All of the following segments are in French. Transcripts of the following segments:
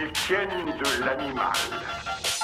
Ils tiennent de l'animal.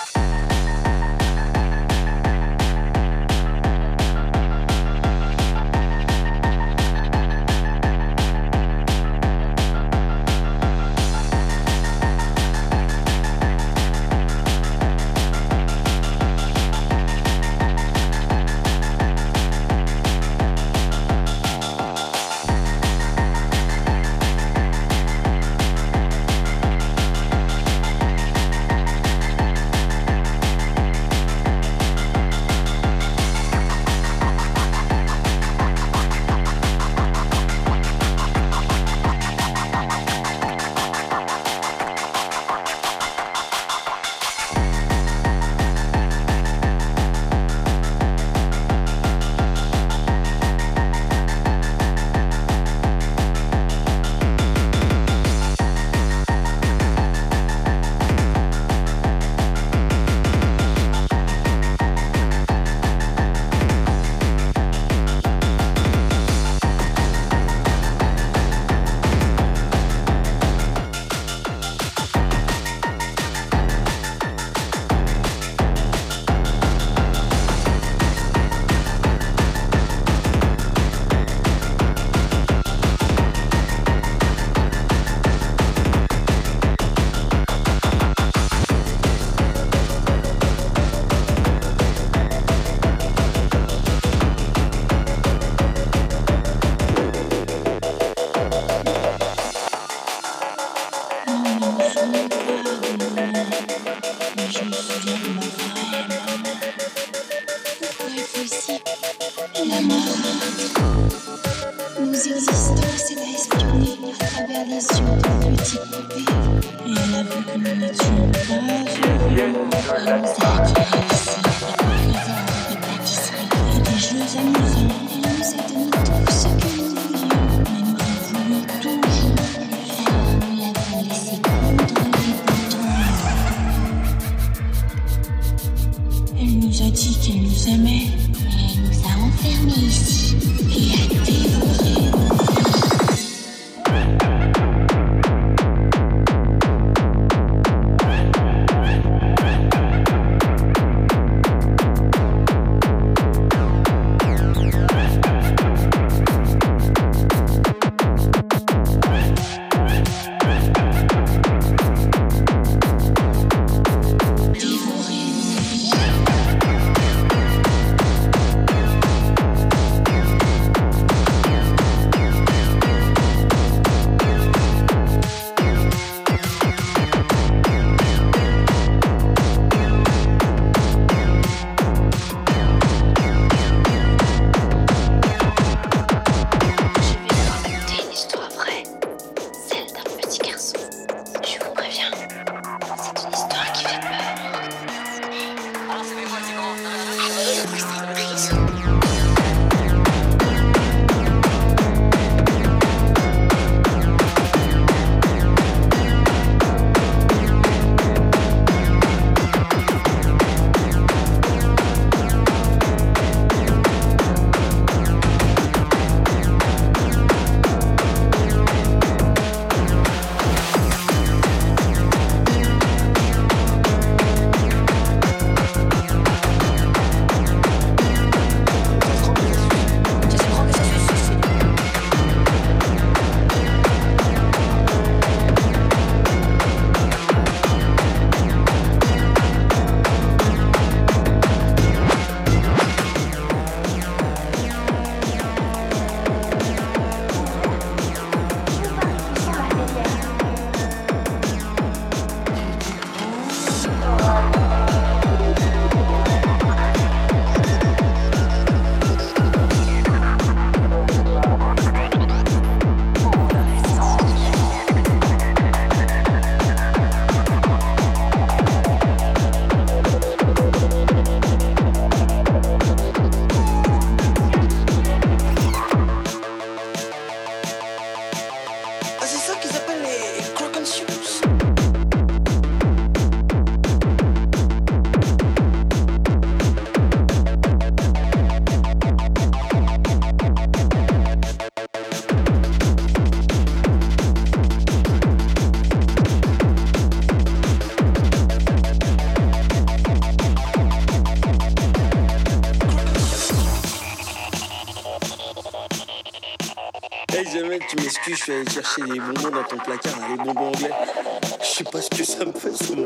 Chercher les bonbons dans ton placard, là, les bonbons anglais. Je sais pas ce que ça me fait, ça me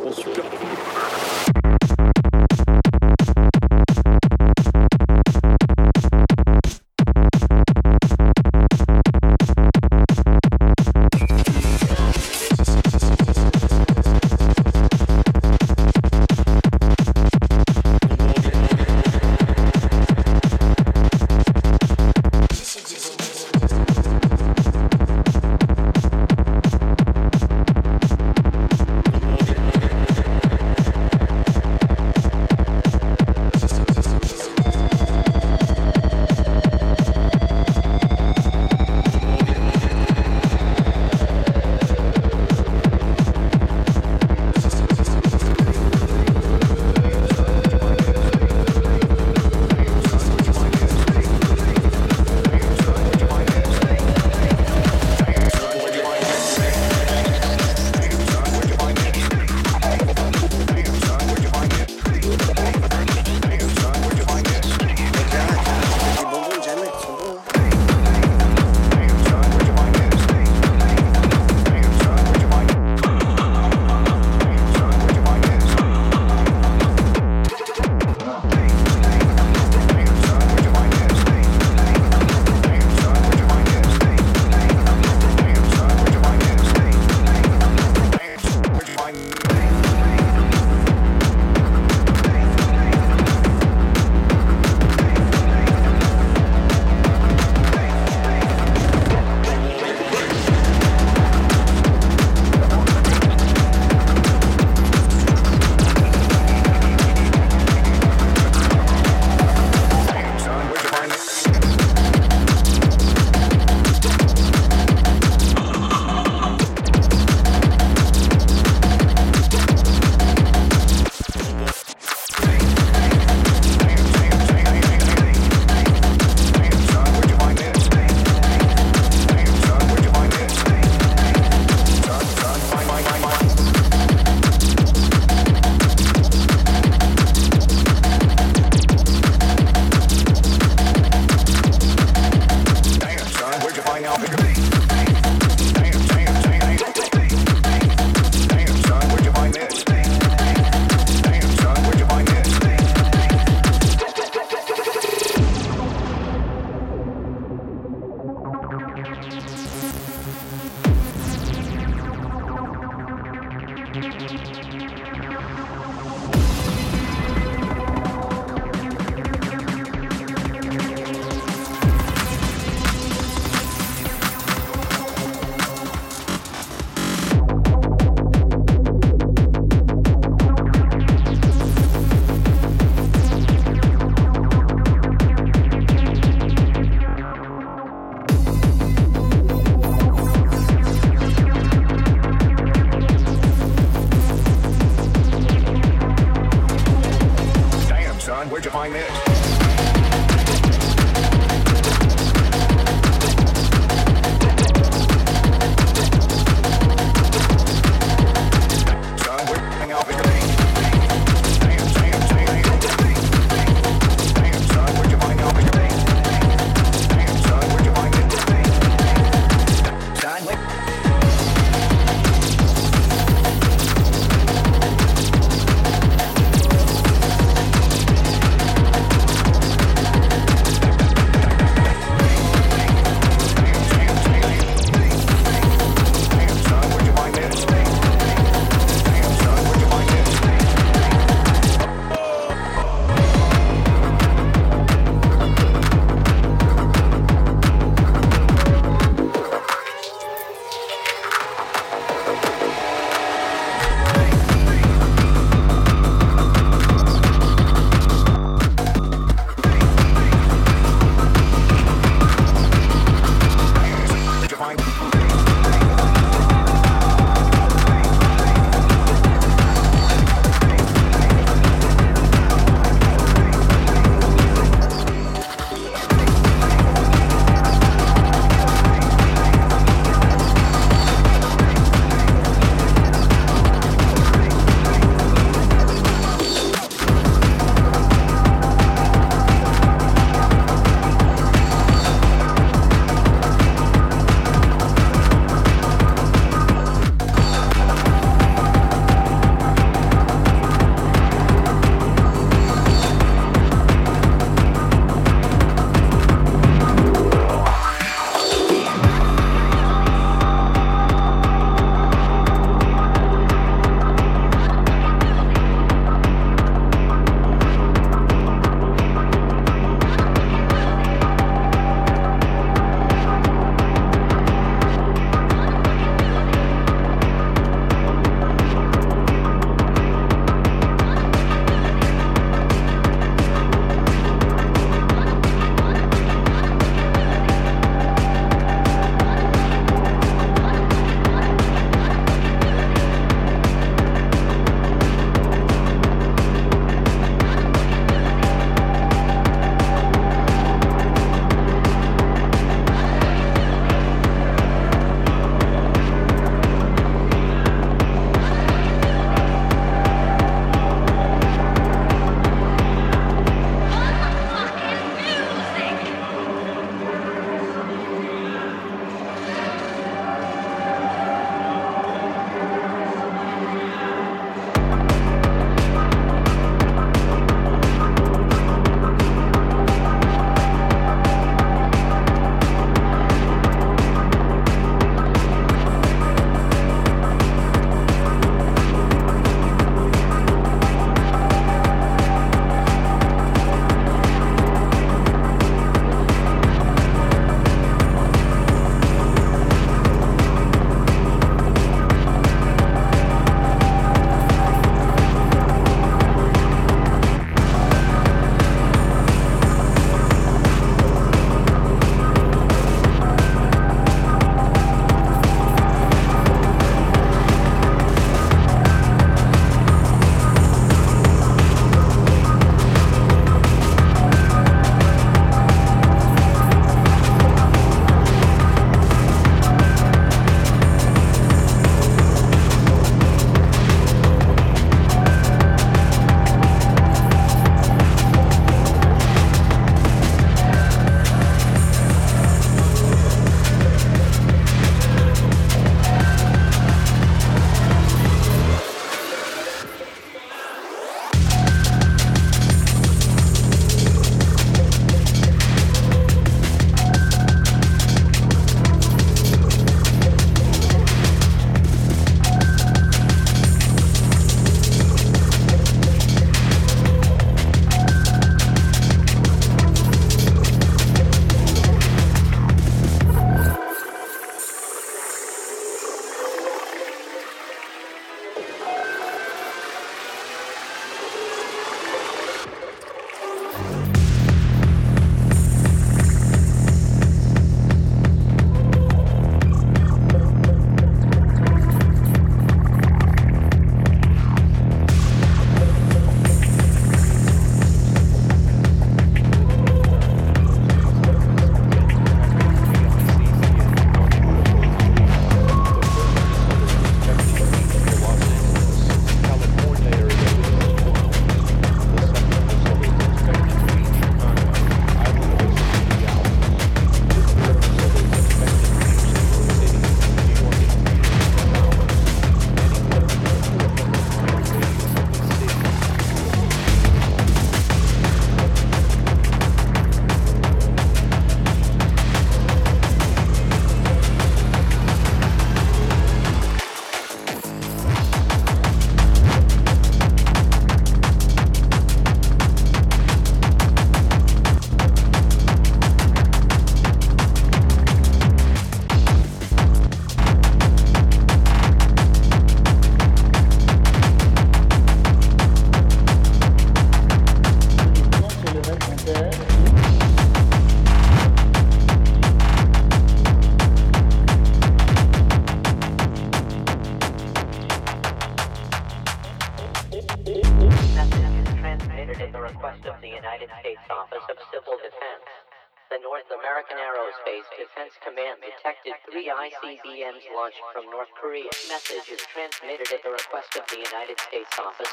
office.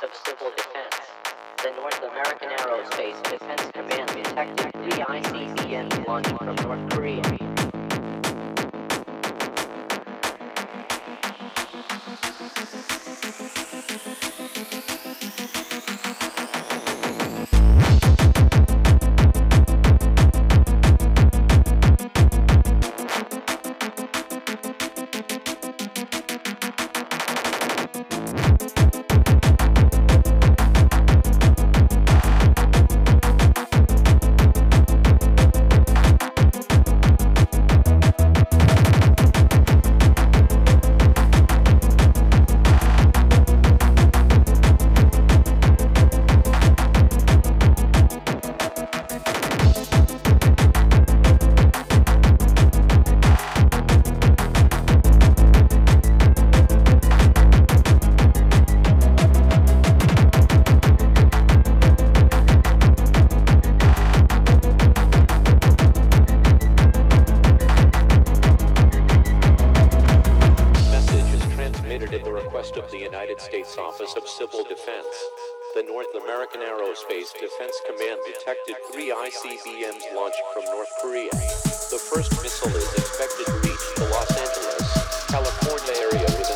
Office of Civil Defense, the North American Aerospace Defense Command detected three ICBMs launched from North Korea. The first missile is expected to reach the Los Angeles, California area within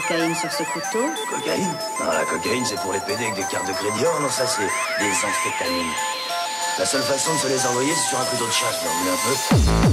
cocaïne sur ce couteau Cocaïne Non, la cocaïne, c'est pour les PD avec des cartes de crédit. Oh non, ça, c'est des amphétamines. La seule façon de se les envoyer, c'est sur un couteau de chasse. Vous voulez un peu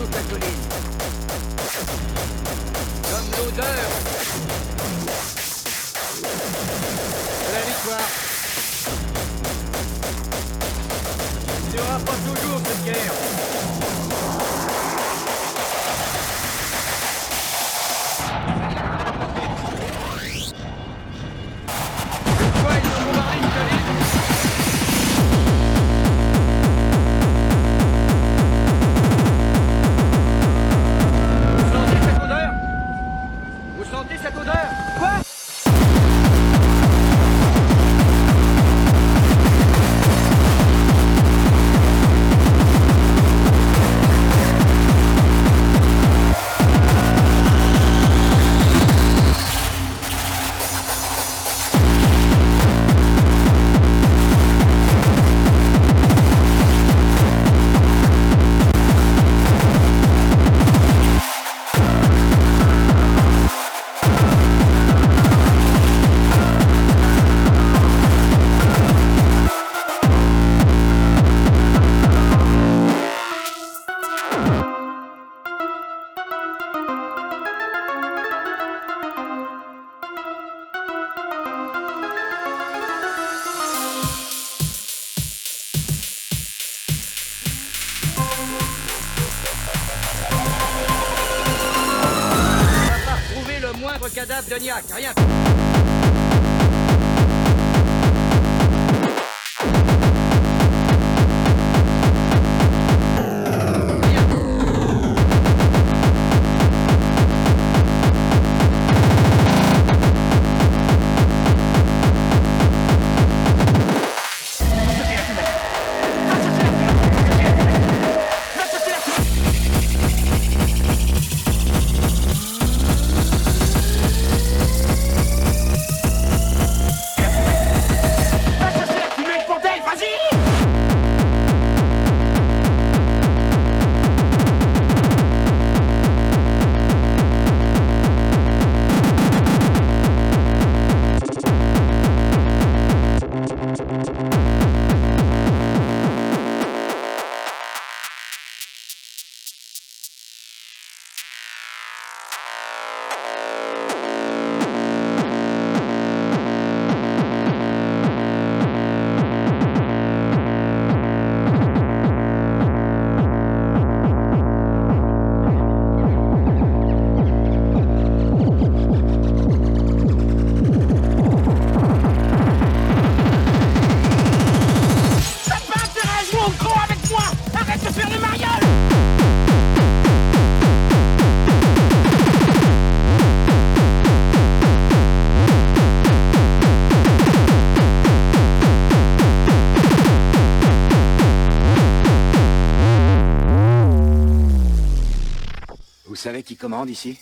sus de Jaja, savez qui commande ici?